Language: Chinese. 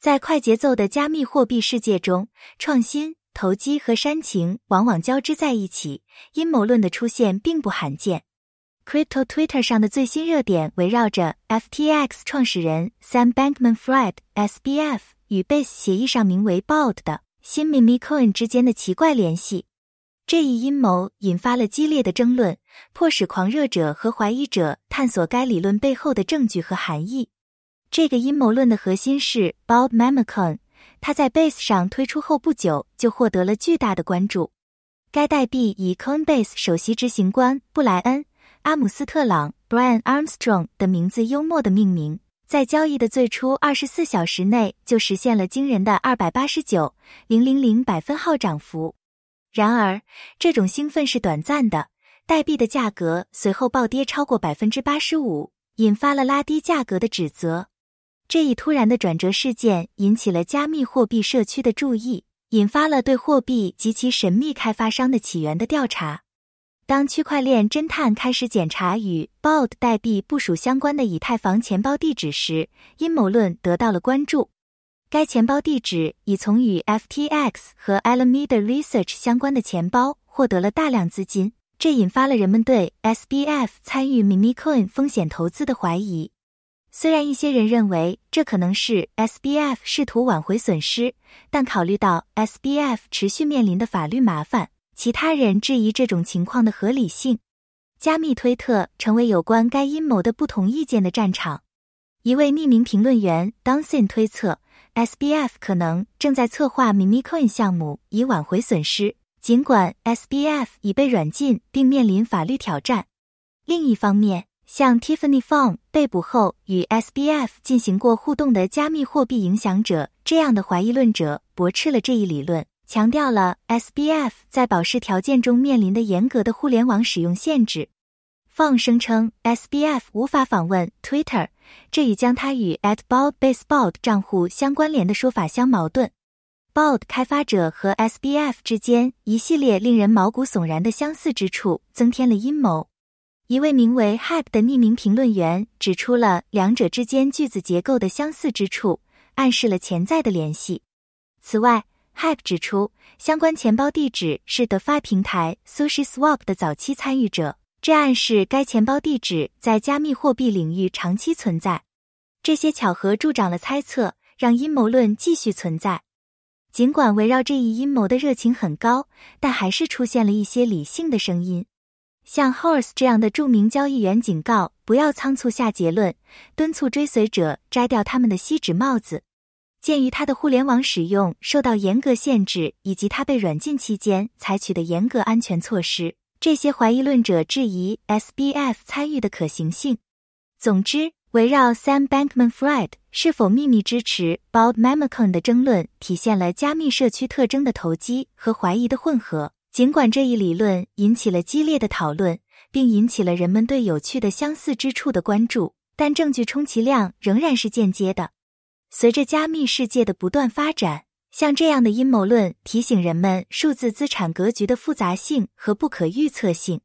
在快节奏的加密货币世界中，创新、投机和煽情往往交织在一起，阴谋论的出现并不罕见。Crypto Twitter 上的最新热点围绕着 FTX 创始人 Sam Bankman-Fried (SBF) 与 Base 协议上名为 BALD 的新 Meme Coin 之间的奇怪联系。这一阴谋引发了激烈的争论，迫使狂热者和怀疑者探索该理论背后的证据和含义。这个阴谋论的核心是 Bob Memecoin，它在 Base 上推出后不久就获得了巨大的关注。该代币以 Coinbase 首席执行官布莱恩·阿姆斯特朗 （Brian Armstrong） 的名字幽默的命名，在交易的最初二十四小时内就实现了惊人的二百八十九零零零百分号涨幅。然而，这种兴奋是短暂的，代币的价格随后暴跌超过百分之八十五，引发了拉低价格的指责。这一突然的转折事件引起了加密货币社区的注意，引发了对货币及其神秘开发商的起源的调查。当区块链侦探开始检查与 b o l d 代币部署相关的以太坊钱包地址时，阴谋论得到了关注。该钱包地址已从与 FTX 和 Alameda Research 相关的钱包获得了大量资金，这引发了人们对 SBF 参与 Mimicoin 风险投资的怀疑。虽然一些人认为这可能是 SBF 试图挽回损失，但考虑到 SBF 持续面临的法律麻烦，其他人质疑这种情况的合理性。加密推特成为有关该阴谋的不同意见的战场。一位匿名评论员 Dunsin 推测，SBF 可能正在策划 Mimicoin 项目以挽回损失，尽管 SBF 已被软禁并面临法律挑战。另一方面，像 Tiffany Fong 被捕后与 SBF 进行过互动的加密货币影响者这样的怀疑论者驳斥了这一理论，强调了 SBF 在保释条件中面临的严格的互联网使用限制。Fong 声称 SBF 无法访问 Twitter，这与将他与 At Bald Baseball 账户相关联的说法相矛盾。Bald 开发者和 SBF 之间一系列令人毛骨悚然的相似之处，增添了阴谋。一位名为 Hype 的匿名评论员指出了两者之间句子结构的相似之处，暗示了潜在的联系。此外，Hype 指出，相关钱包地址是 DeFi 平台 SushiSwap 的早期参与者，这暗示该钱包地址在加密货币领域长期存在。这些巧合助长了猜测，让阴谋论继续存在。尽管围绕这一阴谋的热情很高，但还是出现了一些理性的声音。像 Horse 这样的著名交易员警告不要仓促下结论，敦促追随者摘掉他们的锡纸帽子。鉴于他的互联网使用受到严格限制，以及他被软禁期间采取的严格安全措施，这些怀疑论者质疑 SBF 参与的可行性。总之，围绕 Sam Bankman-Fried 是否秘密支持 Bob Memecoin 的争论，体现了加密社区特征的投机和怀疑的混合。尽管这一理论引起了激烈的讨论，并引起了人们对有趣的相似之处的关注，但证据充其量仍然是间接的。随着加密世界的不断发展，像这样的阴谋论提醒人们数字资产格局的复杂性和不可预测性。